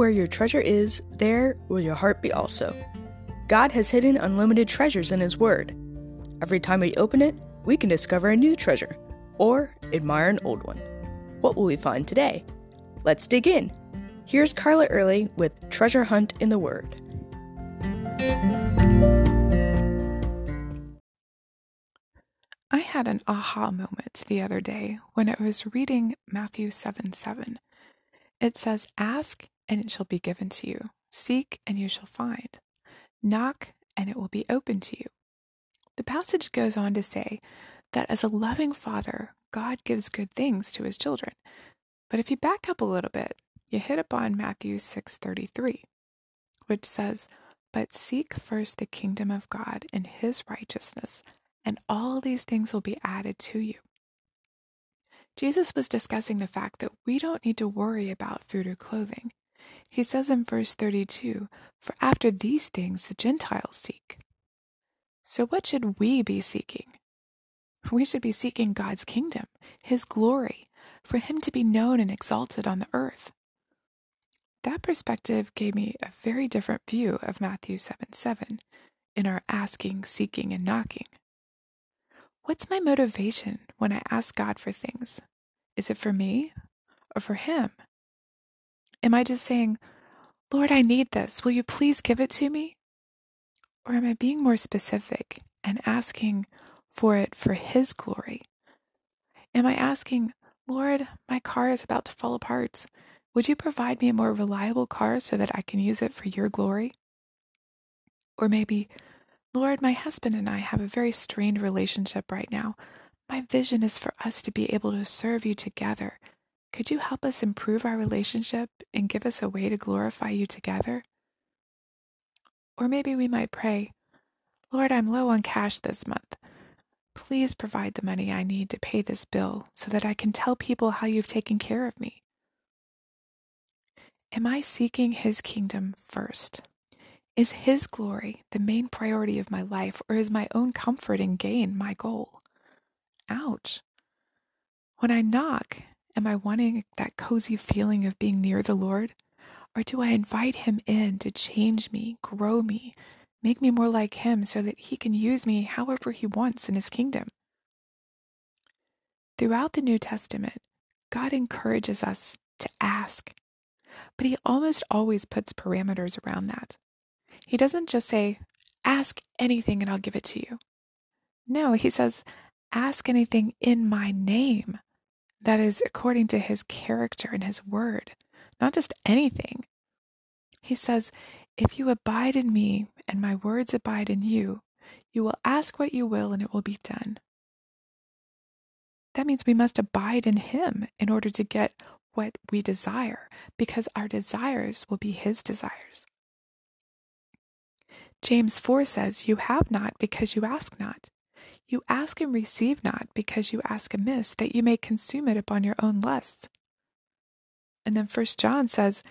Where your treasure is, there will your heart be also. God has hidden unlimited treasures in His Word. Every time we open it, we can discover a new treasure or admire an old one. What will we find today? Let's dig in. Here's Carla Early with Treasure Hunt in the Word. I had an aha moment the other day when I was reading Matthew 7 7. It says, Ask and it shall be given to you, seek and you shall find, knock and it will be open to you. The passage goes on to say that as a loving father, God gives good things to his children. But if you back up a little bit, you hit upon Matthew 6:33, which says, "But seek first the kingdom of God and his righteousness, and all these things will be added to you." Jesus was discussing the fact that we don't need to worry about food or clothing. He says in verse 32, "For after these things the Gentiles seek." So what should we be seeking? We should be seeking God's kingdom, his glory, for him to be known and exalted on the earth. That perspective gave me a very different view of Matthew 7 7 in our asking, seeking, and knocking. What's my motivation when I ask God for things? Is it for me or for Him? Am I just saying, Lord, I need this. Will you please give it to me? Or am I being more specific and asking for it for His glory? Am I asking, Lord, my car is about to fall apart. Would you provide me a more reliable car so that I can use it for your glory? Or maybe, Lord, my husband and I have a very strained relationship right now. My vision is for us to be able to serve you together. Could you help us improve our relationship and give us a way to glorify you together? Or maybe we might pray, Lord, I'm low on cash this month. Please provide the money I need to pay this bill so that I can tell people how you've taken care of me. Am I seeking His kingdom first? Is His glory the main priority of my life, or is my own comfort and gain my goal? Ouch. When I knock, am I wanting that cozy feeling of being near the Lord? Or do I invite Him in to change me, grow me, make me more like Him so that He can use me however He wants in His kingdom? Throughout the New Testament, God encourages us to ask, but he almost always puts parameters around that. He doesn't just say, ask anything and I'll give it to you. No, he says, ask anything in my name. That is according to his character and his word, not just anything. He says, If you abide in me and my words abide in you, you will ask what you will and it will be done. That means we must abide in him in order to get what we desire because our desires will be His desires. James 4 says, You have not because you ask not. You ask and receive not because you ask amiss, that you may consume it upon your own lusts. And then 1 John says,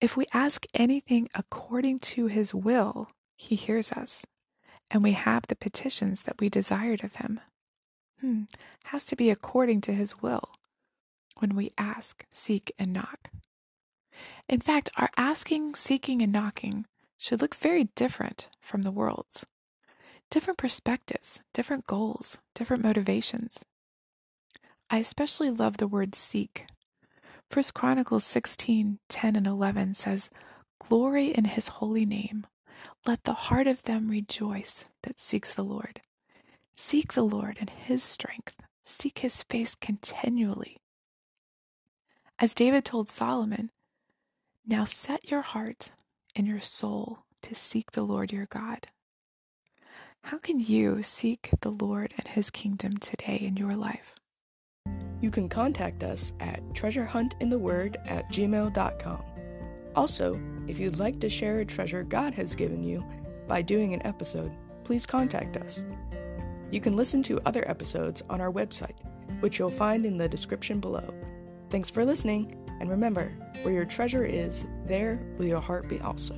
If we ask anything according to his will, he hears us, and we have the petitions that we desired of him. Hmm, has to be according to his will when we ask, seek, and knock. In fact, our asking, seeking, and knocking should look very different from the world's. Different perspectives, different goals, different motivations. I especially love the word seek. 1 Chronicles 16 10 and 11 says, Glory in his holy name. Let the heart of them rejoice that seeks the Lord. Seek the Lord in his strength. Seek his face continually. As David told Solomon, Now set your heart and your soul to seek the Lord your God. How can you seek the Lord and his kingdom today in your life? You can contact us at treasurehuntintheword at gmail.com. Also, if you'd like to share a treasure God has given you by doing an episode, please contact us. You can listen to other episodes on our website, which you'll find in the description below. Thanks for listening, and remember, where your treasure is, there will your heart be also.